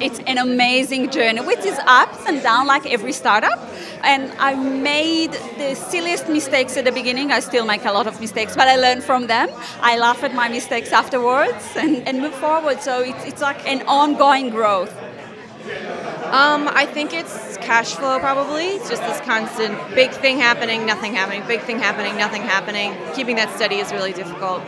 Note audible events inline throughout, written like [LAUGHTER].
It's an amazing journey with its ups and downs like every startup. And I made the silliest mistakes at the beginning. I still make a lot of mistakes, but I learn from them. I laugh at my mistakes afterwards and, and move forward. So it's, it's like an ongoing growth. Um, I think it's cash flow probably. It's just this constant big thing happening, nothing happening, big thing happening, nothing happening. Keeping that steady is really difficult.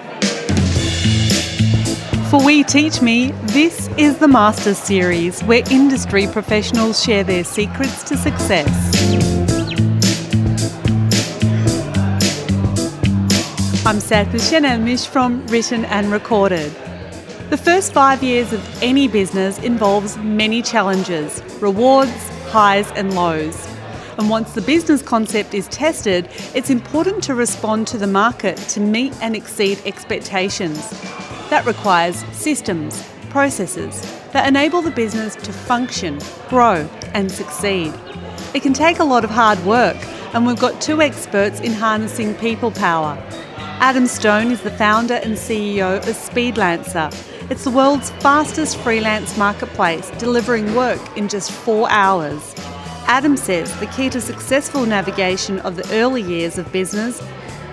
For We Teach Me, this is the Masters Series where industry professionals share their secrets to success. I'm Serpil Senelmis from Written and Recorded. The first five years of any business involves many challenges, rewards, highs, and lows. And once the business concept is tested, it's important to respond to the market to meet and exceed expectations. That requires systems, processes that enable the business to function, grow, and succeed. It can take a lot of hard work, and we've got two experts in harnessing people power. Adam Stone is the founder and CEO of Speedlancer. It's the world's fastest freelance marketplace, delivering work in just four hours. Adam says the key to successful navigation of the early years of business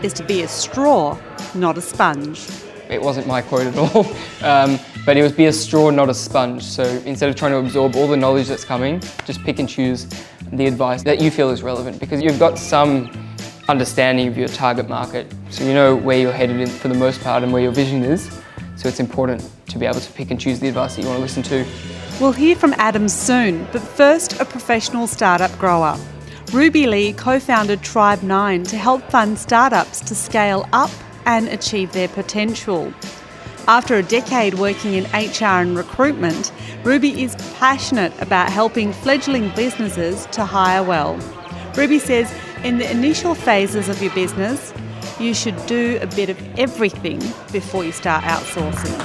is to be a straw, not a sponge. It wasn't my quote at all, [LAUGHS] um, but it was be a straw, not a sponge. So instead of trying to absorb all the knowledge that's coming, just pick and choose the advice that you feel is relevant because you've got some understanding of your target market. So you know where you're headed for the most part and where your vision is. So it's important to be able to pick and choose the advice that you want to listen to. We'll hear from Adam soon, but first, a professional startup grower. Ruby Lee co founded Tribe 9 to help fund startups to scale up and achieve their potential. After a decade working in HR and recruitment, Ruby is passionate about helping fledgling businesses to hire well. Ruby says in the initial phases of your business, you should do a bit of everything before you start outsourcing.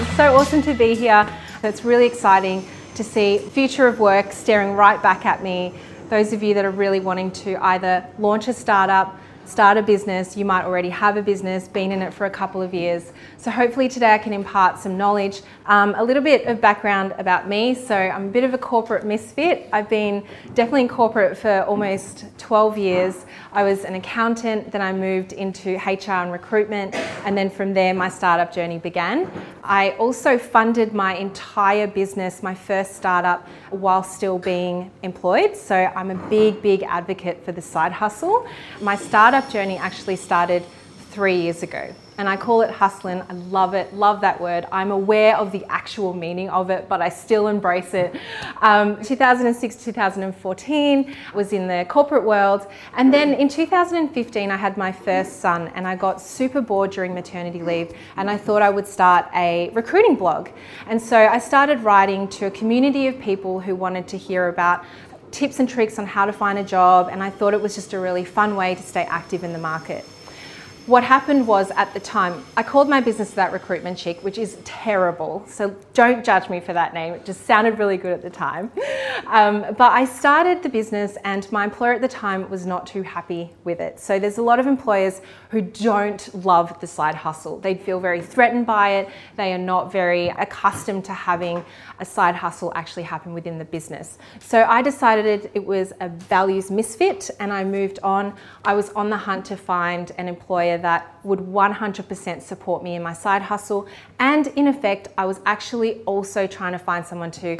It's so awesome to be here. It's really exciting to see future of work staring right back at me. Those of you that are really wanting to either launch a startup, start a business, you might already have a business, been in it for a couple of years. So hopefully today I can impart some knowledge, um, a little bit of background about me. So I'm a bit of a corporate misfit. I've been definitely in corporate for almost 12 years. I was an accountant, then I moved into HR and recruitment, and then from there my startup journey began. I also funded my entire business, my first startup, while still being employed. So I'm a big, big advocate for the side hustle. My startup journey actually started three years ago and I call it hustling. I love it, love that word. I'm aware of the actual meaning of it, but I still embrace it. Um, 2006, 2014 was in the corporate world, and then in 2015 I had my first son, and I got super bored during maternity leave, and I thought I would start a recruiting blog. And so I started writing to a community of people who wanted to hear about tips and tricks on how to find a job, and I thought it was just a really fun way to stay active in the market what happened was at the time, I called my business that recruitment chick, which is terrible. So don't judge me for that name. It just sounded really good at the time. Um, but I started the business, and my employer at the time was not too happy with it. So there's a lot of employers who don't love the side hustle. They'd feel very threatened by it. They are not very accustomed to having a side hustle actually happen within the business. So I decided it was a values misfit, and I moved on. I was on the hunt to find an employer that would 100% support me in my side hustle. And in effect, I was actually also trying to find someone to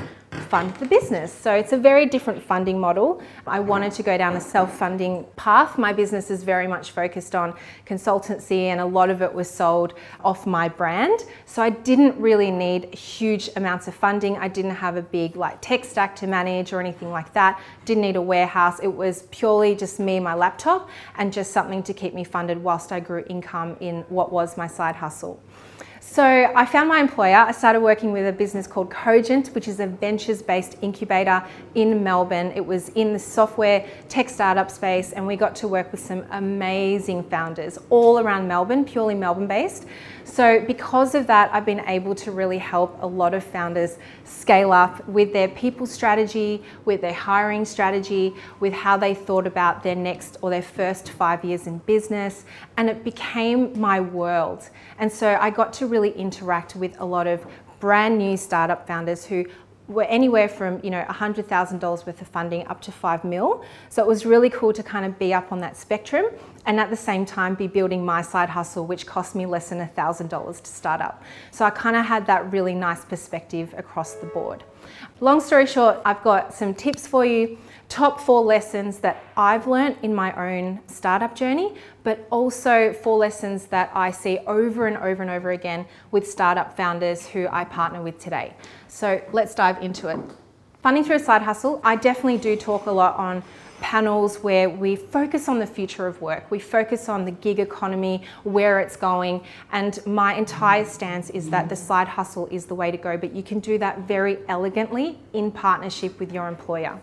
fund the business. So it's a very different funding model. I wanted to go down a self funding path. My business is very much focused on consultancy, and a lot of it was sold off my brand. So I didn't really need huge amounts of funding. I didn't have a big like tech stack to manage or anything like that. Didn't need a warehouse. It was purely just me my laptop and just something to keep me funded whilst I grew income in what was my side hustle. So I found my employer. I started working with a business called Cogent, which is a ventures based incubator in Melbourne. It was in the software tech startup space, and we got to work with some amazing founders all around Melbourne, purely Melbourne based. So, because of that, I've been able to really help a lot of founders scale up with their people strategy, with their hiring strategy, with how they thought about their next or their first five years in business. And it became my world. And so, I got to really interact with a lot of brand new startup founders who were anywhere from you know $100,000 worth of funding up to 5 mil. So it was really cool to kind of be up on that spectrum and at the same time be building my side hustle which cost me less than $1,000 to start up. So I kind of had that really nice perspective across the board. Long story short, I've got some tips for you top four lessons that I've learned in my own startup journey, but also four lessons that I see over and over and over again with startup founders who I partner with today. So let's dive into it. Funding through a side hustle, I definitely do talk a lot on panels where we focus on the future of work. We focus on the gig economy, where it's going, and my entire stance is that the side hustle is the way to go, but you can do that very elegantly in partnership with your employer.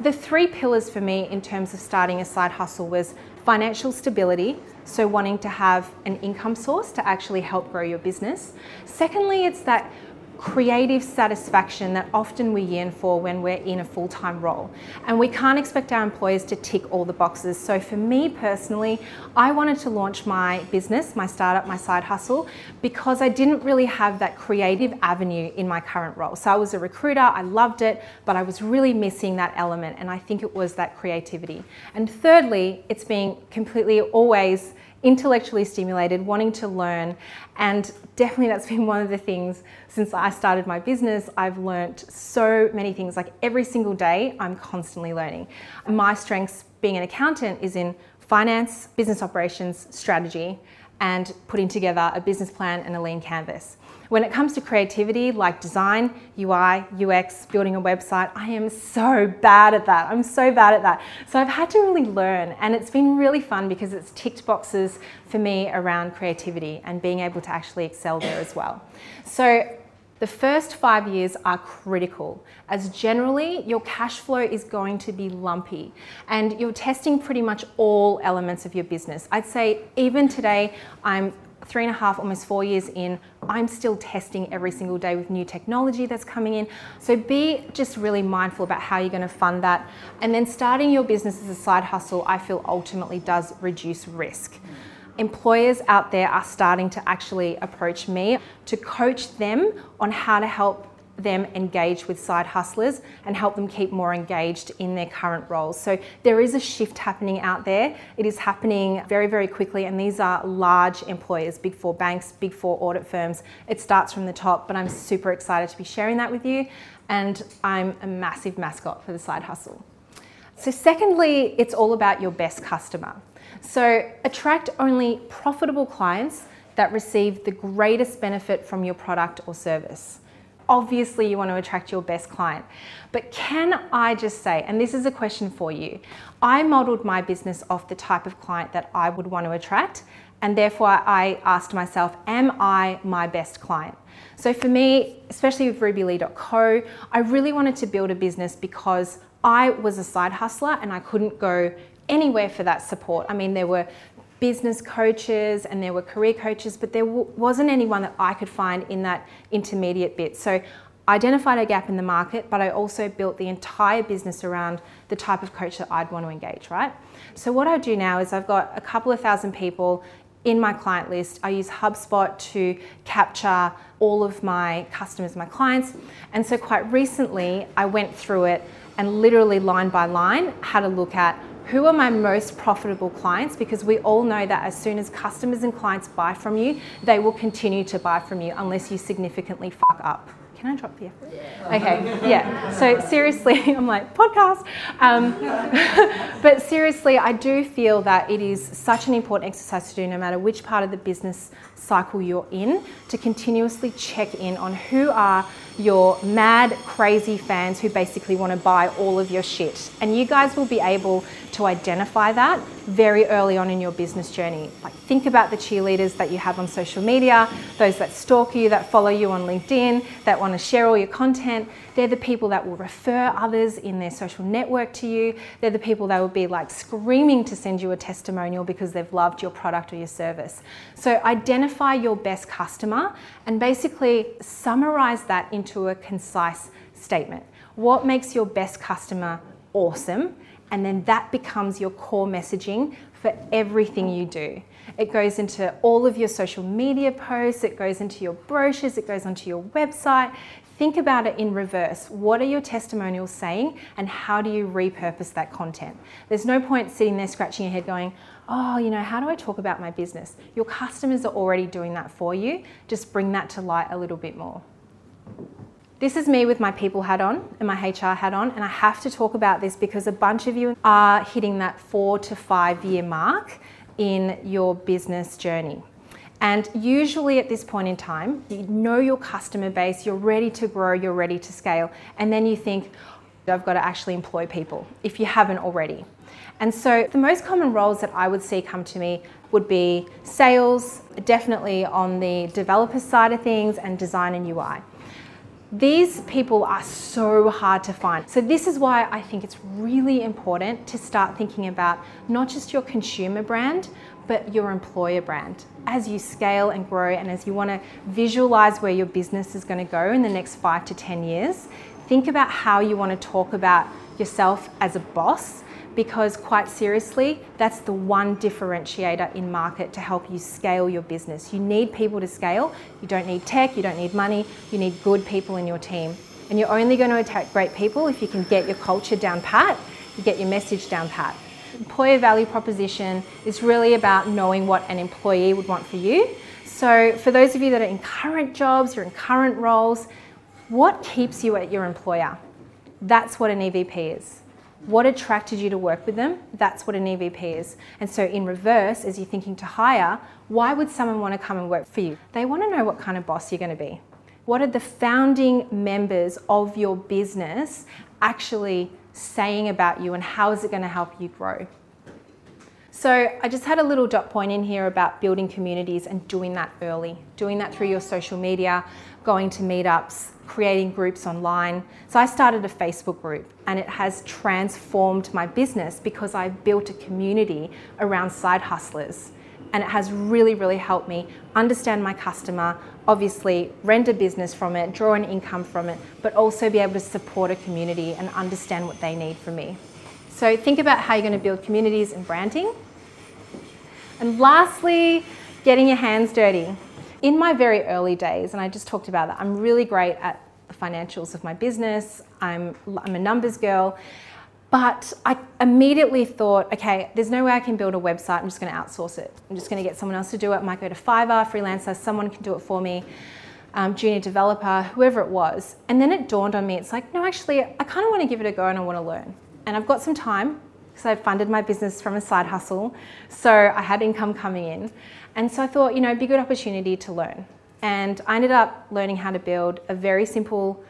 The three pillars for me in terms of starting a side hustle was financial stability, so wanting to have an income source to actually help grow your business. Secondly, it's that creative satisfaction that often we yearn for when we're in a full time role. And we can't expect our employers to tick all the boxes. So, for me personally, I wanted to launch my business, my startup, my side hustle, because I didn't really have that creative avenue in my current role. So, I was a recruiter, I loved it, but I was really missing that element. And I think it was that creativity. And thirdly, it's being completely always intellectually stimulated, wanting to learn. And definitely that's been one of the things since I started my business. I've learnt so many things. Like every single day, I'm constantly learning. My strengths being an accountant is in finance, business operations, strategy, and putting together a business plan and a lean canvas. When it comes to creativity like design, UI, UX, building a website, I am so bad at that. I'm so bad at that. So I've had to really learn and it's been really fun because it's ticked boxes for me around creativity and being able to actually excel there as well. So the first five years are critical as generally your cash flow is going to be lumpy and you're testing pretty much all elements of your business. I'd say even today, I'm three and a half, almost four years in, I'm still testing every single day with new technology that's coming in. So be just really mindful about how you're going to fund that. And then starting your business as a side hustle, I feel ultimately does reduce risk. Employers out there are starting to actually approach me to coach them on how to help them engage with side hustlers and help them keep more engaged in their current roles. So there is a shift happening out there. It is happening very, very quickly, and these are large employers, big four banks, big four audit firms. It starts from the top, but I'm super excited to be sharing that with you, and I'm a massive mascot for the side hustle. So, secondly, it's all about your best customer. So, attract only profitable clients that receive the greatest benefit from your product or service obviously you want to attract your best client. But can I just say, and this is a question for you, I modeled my business off the type of client that I would want to attract, and therefore I asked myself, am I my best client? So for me, especially with rubylee.co, I really wanted to build a business because I was a side hustler and I couldn't go anywhere for that support. I mean, there were business coaches and there were career coaches, but there wasn't anyone that I could find in that intermediate bit. So I identified a gap in the market, but I also built the entire business around the type of coach that I'd want to engage, right? So what I do now is I've got a couple of thousand people in my client list. I use HubSpot to capture all of my customers, my clients. And so quite recently, I went through it and literally line by line had a look at who are my most profitable clients because we all know that as soon as customers and clients buy from you, they will continue to buy from you unless you significantly fuck up. Can I drop the F Yeah. Okay, yeah. So seriously, [LAUGHS] I'm like, podcast. Um, [LAUGHS] but seriously, I do feel that it is such an important exercise to do no matter which part of the business cycle you're in to continuously check in on who are your mad, crazy fans who basically want to buy all of your shit. And you guys will be able to identify that very early on in your business journey. Like think about the cheerleaders that you have on social media, those that stalk you, that follow you on LinkedIn, that want to share all your content. They're the people that will refer others in their social network to you. They're the people that will be like screaming to send you a testimonial because they've loved your product or your service. So identify your best customer and basically summarize that into a concise statement. What makes your best customer awesome? and then that becomes your core messaging for everything you do. It goes into all of your social media posts, it goes into your brochures, it goes onto your website. Think about it in reverse. What are your testimonials saying, and how do you repurpose that content? There's no point sitting there scratching your head going, oh, you know, how do I talk about my business? Your customers are already doing that for you. Just bring that to light a little bit more. This is me with my people hat on and my HR hat on, and I have to talk about this because a bunch of you are hitting that four to five year mark in your business journey. And usually at this point in time, you know your customer base, you're ready to grow, you're ready to scale, and then you think, I've got to actually employ people if you haven't already. And so the most common roles that I would see come to me would be sales, definitely on the developer side of things, and design and UI. These people are so hard to find. So this is why I think it's really important to start thinking about not just your consumer brand, but your employer brand. As you scale and grow and as you want to visualize where your business is going to go in the next five to 10 years, think about how you want to talk about yourself as a boss because quite seriously, that's the one differentiator in market to help you scale your business. You need people to scale. You don't need tech, you don't need money, you need good people in your team. And you're only going to attract great people if you can get your culture down pat, you get your message down pat. Employer value proposition is really about knowing what an employee would want for you. So for those of you that are in current jobs or in current roles, what keeps you at your employer? That's what an EVP is. What attracted you to work with them? That's what an EVP is. And so, in reverse, as you're thinking to hire, why would someone want to come and work for you? They want to know what kind of boss you're going to be. What are the founding members of your business actually saying about you, and how is it going to help you grow? So, I just had a little dot point in here about building communities and doing that early, doing that through your social media, going to meetups, creating groups online. So I started a Facebook group and it has transformed my business because I built a community around side hustlers. And it has really, really helped me understand my customer, obviously render business from it, draw an income from it, but also be able to support a community and understand what they need from me. So think about how you're going to build communities and branding. And lastly, getting your hands dirty in my very early days, and I just talked about that, I'm really great at the financials of my business. I'm, I'm a numbers girl. But I immediately thought, okay, there's no way I can build a website. I'm just going to outsource it. I'm just going to get someone else to do it. I might go to Fiverr, freelancer, someone can do it for me, um, junior developer, whoever it was. And then it dawned on me, it's like, no, actually, I kind of want to give it a go and I want to learn. And I've got some time because I funded my business from a side hustle. So I had income coming in. And so I thought, you know, it'd be a good opportunity to learn. And I ended up learning how to build a very simple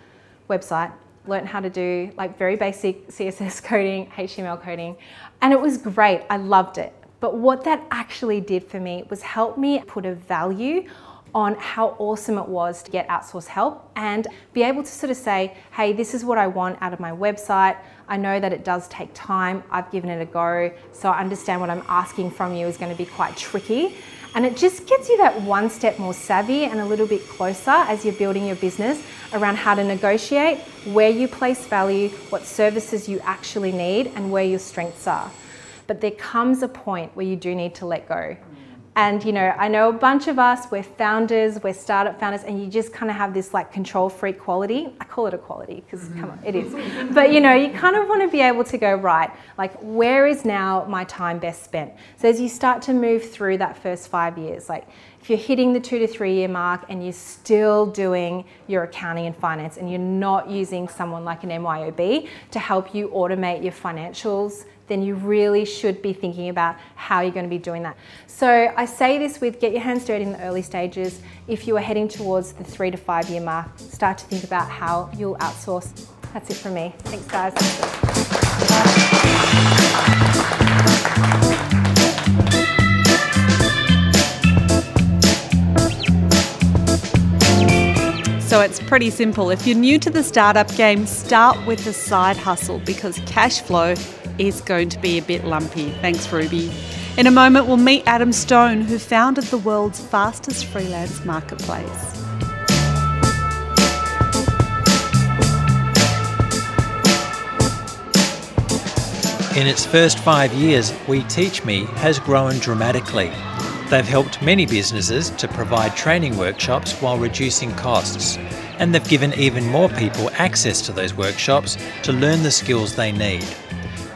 website, learned how to do like very basic CSS coding, HTML coding, and it was great. I loved it. But what that actually did for me was help me put a value on how awesome it was to get outsourced help and be able to sort of say, hey, this is what I want out of my website. I know that it does take time. I've given it a go. So I understand what I'm asking from you is going to be quite tricky. And it just gets you that one step more savvy and a little bit closer as you're building your business around how to negotiate, where you place value, what services you actually need, and where your strengths are. But there comes a point where you do need to let go. And you know, I know a bunch of us, we're founders, we're startup founders, and you just kind of have this like control freak quality. I call it a quality because mm-hmm. come on, it is. But you know, you kind of want to be able to go, right, like where is now my time best spent? So as you start to move through that first five years, like if you're hitting the two to three year mark and you're still doing your accounting and finance and you're not using someone like an MYOB to help you automate your financials, then you really should be thinking about how you're going to be doing that. So I say this with get your hands dirty in the early stages. If you are heading towards the three to five year mark, start to think about how you'll outsource. That's it from me. Thanks, guys. So it's pretty simple. If you're new to the startup game, start with a side hustle because cash flow is going to be a bit lumpy. Thanks, Ruby. In a moment, we'll meet Adam Stone, who founded the world's fastest freelance marketplace. In its first five years, We Teach Me has grown dramatically. They've helped many businesses to provide training workshops while reducing costs, and they've given even more people access to those workshops to learn the skills they need.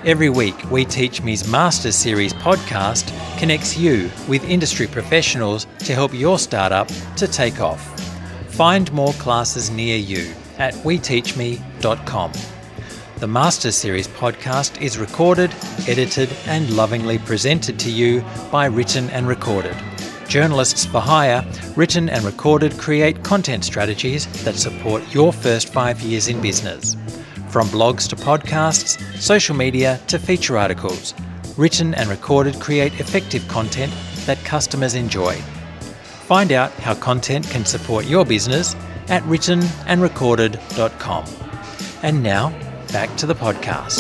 Every week, We Teach Me's Master Series podcast connects you with industry professionals to help your startup to take off. Find more classes near you at weteachme.com. The Master Series podcast is recorded, edited, and lovingly presented to you by Written and Recorded. Journalists for Hire, Written and Recorded create content strategies that support your first five years in business. From blogs to podcasts, social media to feature articles, Written and Recorded create effective content that customers enjoy. Find out how content can support your business at writtenandrecorded.com. And now, back to the podcast.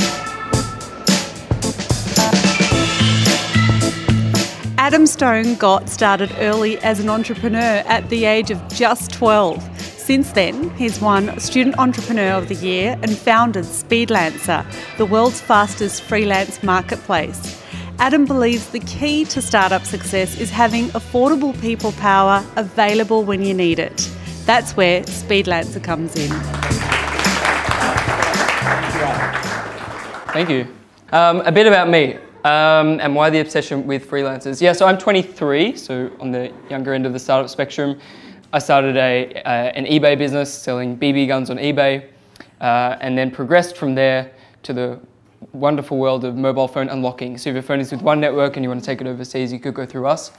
Adam Stone got started early as an entrepreneur at the age of just 12. Since then, he's won Student Entrepreneur of the Year and founded Speedlancer, the world's fastest freelance marketplace. Adam believes the key to startup success is having affordable people power available when you need it. That's where Speedlancer comes in. Thank you. Um, a bit about me um, and why the obsession with freelancers. Yeah, so I'm 23, so on the younger end of the startup spectrum. I started a, uh, an eBay business selling BB guns on eBay uh, and then progressed from there to the wonderful world of mobile phone unlocking. So if your phone is with one network and you want to take it overseas, you could go through us.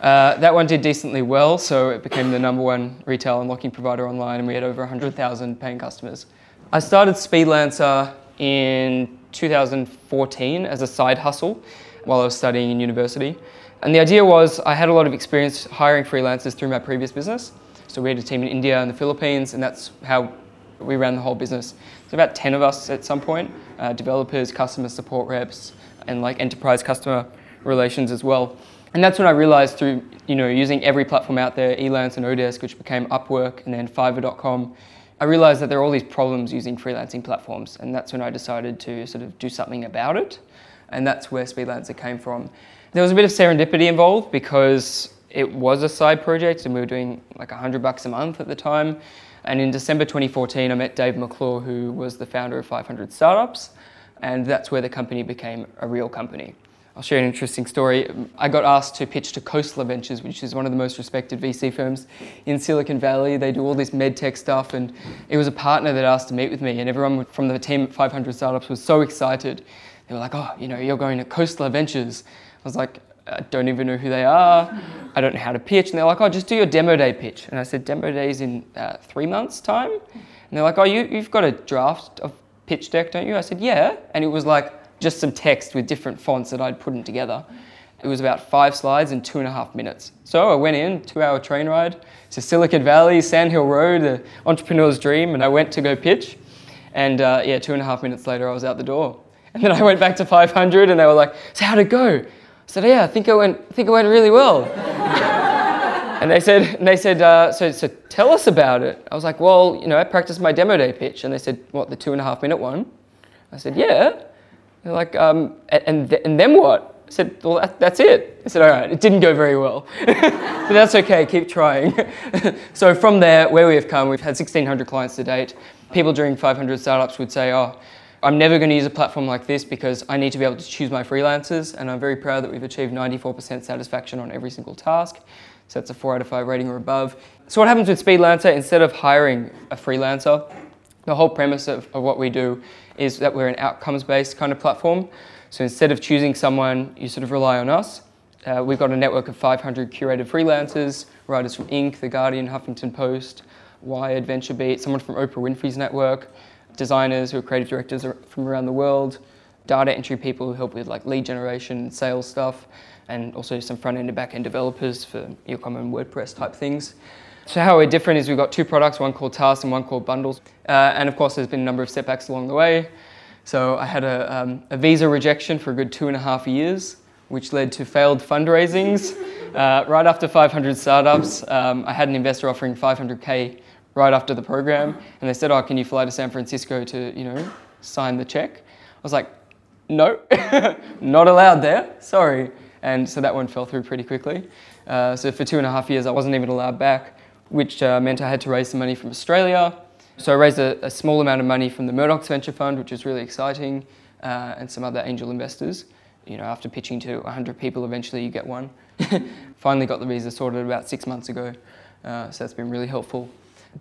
Uh, that one did decently well, so it became the number one retail unlocking provider online, and we had over 100,000 paying customers. I started Speedlancer in 2014 as a side hustle while I was studying in university. And the idea was I had a lot of experience hiring freelancers through my previous business. So we had a team in India and the Philippines, and that's how we ran the whole business. So about 10 of us at some point, uh, developers, customer support reps, and like enterprise customer relations as well. And that's when I realized through you know using every platform out there, Elance and Odesk, which became Upwork, and then Fiverr.com, I realized that there are all these problems using freelancing platforms, and that's when I decided to sort of do something about it, and that's where Speedlancer came from. There was a bit of serendipity involved because it was a side project, and we were doing like 100 bucks a month at the time. And in December 2014, I met Dave McClure, who was the founder of 500 Startups, and that's where the company became a real company. I'll share an interesting story. I got asked to pitch to Khosla Ventures, which is one of the most respected VC firms in Silicon Valley. They do all this med tech stuff, and it was a partner that asked to meet with me, and everyone from the team at 500 Startups was so excited. They were like, "Oh, you know, you're going to Khosla Ventures." I was like, "I don't even know who they are. I don't know how to pitch." And they're like, "Oh, just do your demo day pitch." And I said, "Demo day's in uh, three months' time." And they're like, "Oh, you, you've got a draft of pitch deck, don't you?" I said, "Yeah." And it was like just some text with different fonts that I'd put in together. It was about five slides in two and a half minutes. So I went in, two hour train ride to Silicon Valley, Sand Hill Road, the entrepreneur's dream, and I went to go pitch. And uh, yeah, two and a half minutes later, I was out the door. And then I went back to 500, and they were like, "So how'd it go?" Said, "Yeah, I think it went. I think it went really well." and they said, and they said, uh, "So, so tell us about it." I was like, "Well, you know, I practiced my demo day pitch." And they said, "What, the two and a half minute one?" I said, "Yeah." They're like, um, and, th- and then what? I said, well, that, that's it. I said, all right, it didn't go very well. [LAUGHS] but that's okay, keep trying. [LAUGHS] so from there, where we have come, we've had 1,600 clients to date. People during 500 startups would say, oh, I'm never going to use a platform like this because I need to be able to choose my freelancers. And I'm very proud that we've achieved 94% satisfaction on every single task. So that's a four out of five rating or above. So what happens with Speedlancer, instead of hiring a freelancer, the whole premise of, of what we do is that we're an outcomes-based kind of platform. So instead of choosing someone, you sort of rely on us. Uh, we've got a network of 500 curated freelancers, writers from Inc., The Guardian, Huffington Post, Wired, VentureBeat, someone from Oprah Winfrey's network, designers who are creative directors from around the world, data entry people who help with like lead generation and sales stuff, and also some front-end and back-end developers for your common WordPress type things. So how we're different is we've got two products, one called Tasks and one called Bundles. Uh, and of course, there's been a number of setbacks along the way. So I had a, um, a visa rejection for a good two and a half years, which led to failed fundraisings. [LAUGHS] Uh, right after 500 startups, um, I had an investor offering 500k right after the program, and they said, "Oh, can you fly to San Francisco to, you know, sign the check?" I was like, "No, [LAUGHS] not allowed there. Sorry." And so that one fell through pretty quickly. Uh, so for two and a half years, I wasn't even allowed back, which uh, meant I had to raise some money from Australia. So I raised a, a small amount of money from the Murdoch's Venture Fund, which was really exciting, uh, and some other angel investors. You know, after pitching to 100 people, eventually you get one. [LAUGHS] Finally got the visa sorted about six months ago, uh, so that's been really helpful.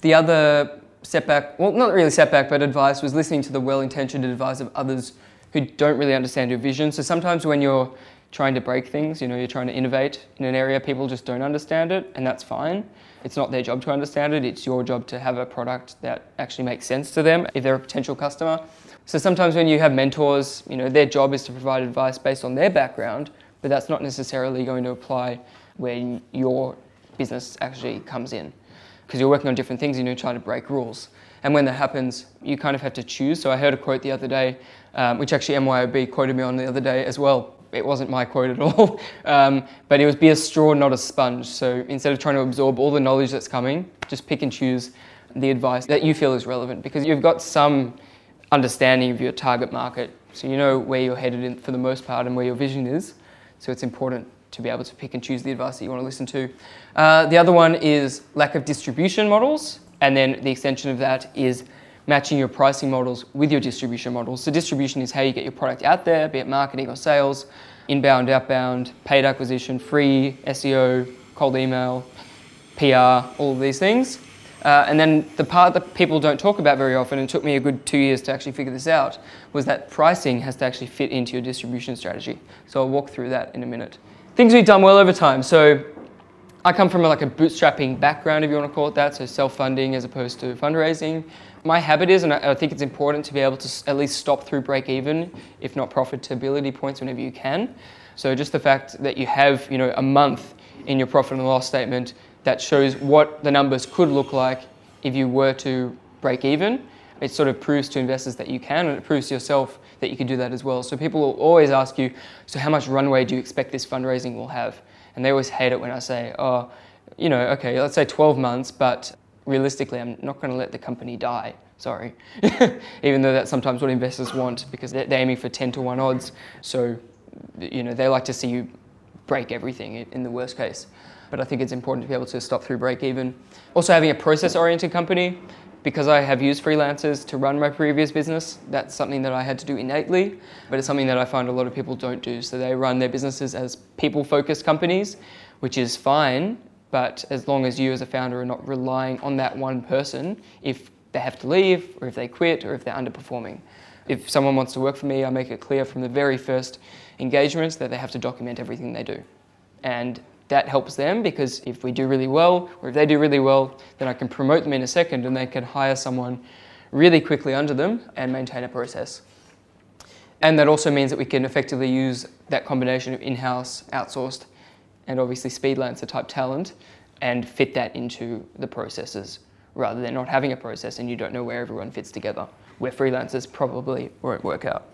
The other setback, well, not really setback, but advice was listening to the well-intentioned advice of others who don't really understand your vision. So sometimes when you're trying to break things, you know, you're trying to innovate in an area, people just don't understand it, and that's fine. It's not their job to understand it, it's your job to have a product that actually makes sense to them if they're a potential customer. So sometimes when you have mentors, you know, their job is to provide advice based on their background, but that's not necessarily going to apply where your business actually comes in. Because you're working on different things and you're trying to break rules. And when that happens, you kind of have to choose. So I heard a quote the other day, um, which actually MYOB quoted me on the other day as well. It wasn't my quote at [LAUGHS] all, um, but it was be a straw, not a sponge. So instead of trying to absorb all the knowledge that's coming, just pick and choose the advice that you feel is relevant because you've got some understanding of your target market. So you know where you're headed in, for the most part and where your vision is. So it's important to be able to pick and choose the advice that you want to listen to. Uh, the other one is lack of distribution models. And then the extension of that is matching your pricing models with your distribution models. So distribution is how you get your product out there, be it marketing or sales, inbound, outbound, paid acquisition, free, SEO, cold email, PR, all of these things. Uh, and then the part that people don't talk about very often, and it took me a good two years to actually figure this out, was that pricing has to actually fit into your distribution strategy. So I'll walk through that in a minute. Things we've done well over time. So I come from a, like a bootstrapping background, if you want to call it that, so self-funding as opposed to fundraising. My habit is, and I, I think it's important to be able to at least stop through break even, if not profitability points whenever you can. So just the fact that you have, you know, a month in your profit and loss statement that shows what the numbers could look like if you were to break even. It sort of proves to investors that you can, and it proves to yourself that you can do that as well. So people will always ask you, so how much runway do you expect this fundraising will have? And they always hate it when I say, oh, you know, okay, let's say 12 months, but realistically, I'm not going to let the company die. Sorry. [LAUGHS] Even though that's sometimes what investors want because they're aiming for 10 to 1 odds. So, you know, they like to see you break everything in the worst case but I think it's important to be able to stop through break even. Also having a process oriented company, because I have used freelancers to run my previous business, that's something that I had to do innately, but it's something that I find a lot of people don't do. So they run their businesses as people focused companies, which is fine, but as long as you as a founder are not relying on that one person, if they have to leave, or if they quit, or if they're underperforming. If someone wants to work for me, I make it clear from the very first engagements that they have to document everything they do. And that helps them because if we do really well, or if they do really well, then I can promote them in a second and they can hire someone really quickly under them and maintain a process. And that also means that we can effectively use that combination of in-house, outsourced, and obviously Speedlancer type talent and fit that into the processes rather than not having a process and you don't know where everyone fits together, where freelancers probably won't work out.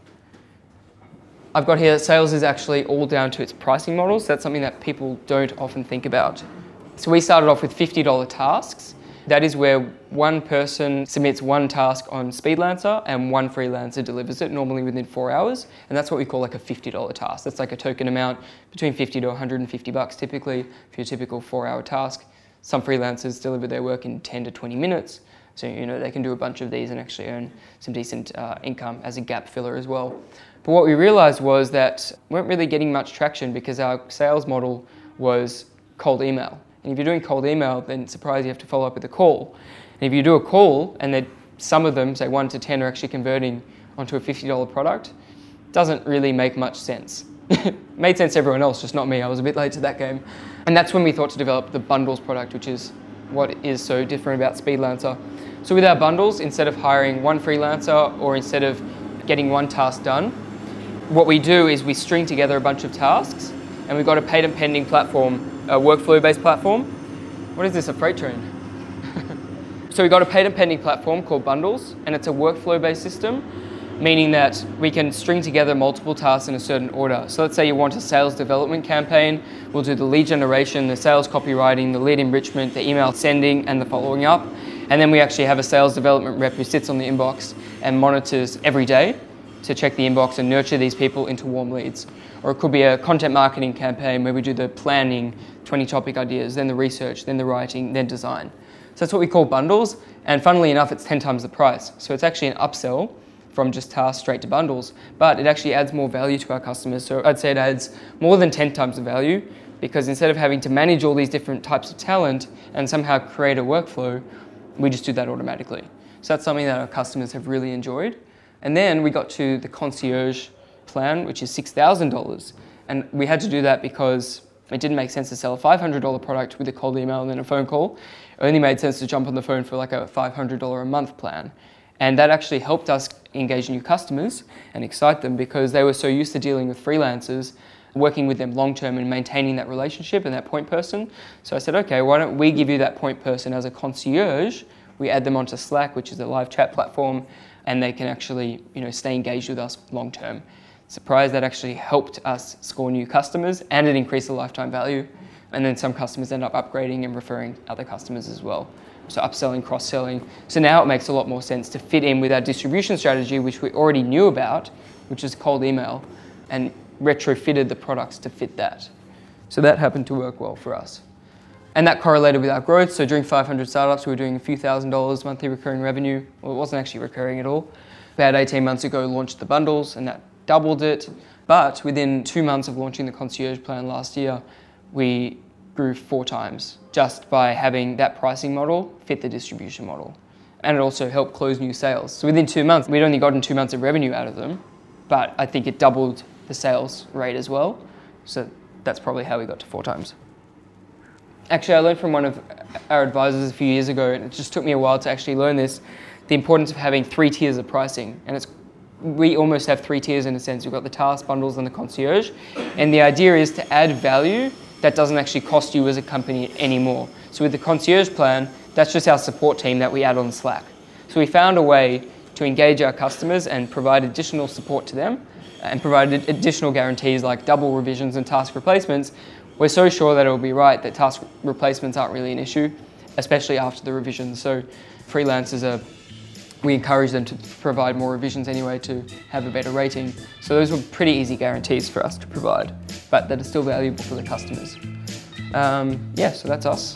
I've got here sales is actually all down to its pricing models. That's something that people don't often think about. So we started off with $50 tasks. That is where one person submits one task on Speedlancer and one freelancer delivers it, normally within four hours. And that's what we call like a $50 task. That's like a token amount between 50 to 150 bucks typically for your typical four hour task. Some freelancers deliver their work in 10 to 20 minutes. So, you know, they can do a bunch of these and actually earn some decent uh, income as a gap filler as well. But what we realized was that we weren't really getting much traction because our sales model was cold email. And if you're doing cold email, then surprise you have to follow up with a call. And if you do a call and some of them, say one to 10, are actually converting onto a $50 product, doesn't really make much sense. [LAUGHS] Made sense to everyone else, just not me. I was a bit late to that game. And that's when we thought to develop the bundles product, which is what is so different about Speedlancer. So with our bundles, instead of hiring one freelancer or instead of getting one task done, what we do is we string together a bunch of tasks and we've got a patent pending platform, a workflow based platform. What is this, a freight train? [LAUGHS] So we've got a patent pending platform called Bundles, and it's a workflow-based system, meaning that we can string together multiple tasks in a certain order. So let's say you want a sales development campaign, we'll do the lead generation, the sales copywriting, the lead enrichment, the email sending, and the following up. And then we actually have a sales development rep who sits on the inbox and monitors every day to check the inbox and nurture these people into warm leads. Or it could be a content marketing campaign where we do the planning, 20 topic ideas, then the research, then the writing, then design. So that's what we call bundles, and funnily enough, it's 10 times the price. So it's actually an upsell from just tasks straight to bundles, but it actually adds more value to our customers. So I'd say it adds more than 10 times the value because instead of having to manage all these different types of talent and somehow create a workflow, we just do that automatically. So that's something that our customers have really enjoyed. And then we got to the concierge plan, which is $6,000. And we had to do that because it didn't make sense to sell a $500 product with a cold email and then a phone call. It only made sense to jump on the phone for like a $500 a month plan. And that actually helped us engage new customers and excite them because they were so used to dealing with freelancers, working with them long term and maintaining that relationship and that point person. So I said, okay, why don't we give you that point person as a concierge? We add them onto Slack, which is a live chat platform, and they can actually you know, stay engaged with us long term. Surprise, that actually helped us score new customers and it increased the lifetime value. And then some customers end up upgrading and referring other customers as well. So upselling, cross-selling. So now it makes a lot more sense to fit in with our distribution strategy, which we already knew about, which is cold email, and retrofitted the products to fit that. So that happened to work well for us. And that correlated with our growth. So during 500 startups, we were doing a few thousand dollars monthly recurring revenue. Well, it wasn't actually recurring at all. About 18 months ago, launched the bundles, and that doubled it. But within two months of launching the concierge plan last year, we grew four times just by having that pricing model fit the distribution model. And it also helped close new sales. So within two months, we'd only gotten two months of revenue out of them, but I think it doubled the sales rate as well. So that's probably how we got to four times. Actually, I learned from one of our advisors a few years ago, and it just took me a while to actually learn this, the importance of having three tiers of pricing. And it's we almost have three tiers in a sense. We've got the task bundles and the concierge. And the idea is to add value that doesn't actually cost you as a company anymore. So with the concierge plan, that's just our support team that we add on Slack. So we found a way to engage our customers and provide additional support to them and provide additional guarantees like double revisions and task replacements. We're so sure that it will be right that task replacements aren't really an issue, especially after the revisions. So freelancers are we encourage them to provide more revisions anyway to have a better rating. So those were pretty easy guarantees for us to provide, but that are still valuable for the customers. Um, yeah, so that's us.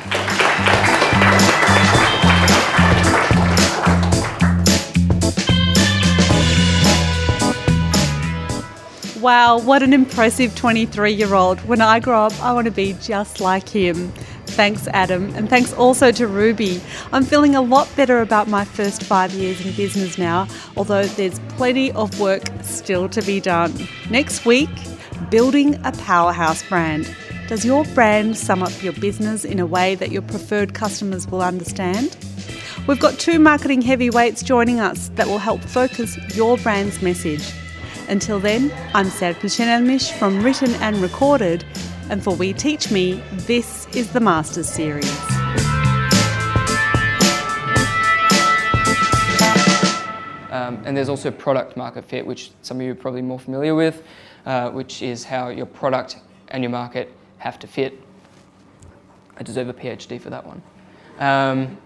Wow, what an impressive 23 year old. When I grow up, I want to be just like him. Thanks, Adam, and thanks also to Ruby. I'm feeling a lot better about my first five years in business now, although there's plenty of work still to be done. Next week, building a powerhouse brand. Does your brand sum up your business in a way that your preferred customers will understand? We've got two marketing heavyweights joining us that will help focus your brand's message. Until then, I'm Serpil Senelmis from Written and Recorded, and for We Teach Me, this is the Masters Series. Um, and there's also product market fit, which some of you are probably more familiar with, uh, which is how your product and your market have to fit. I deserve a PhD for that one. Um,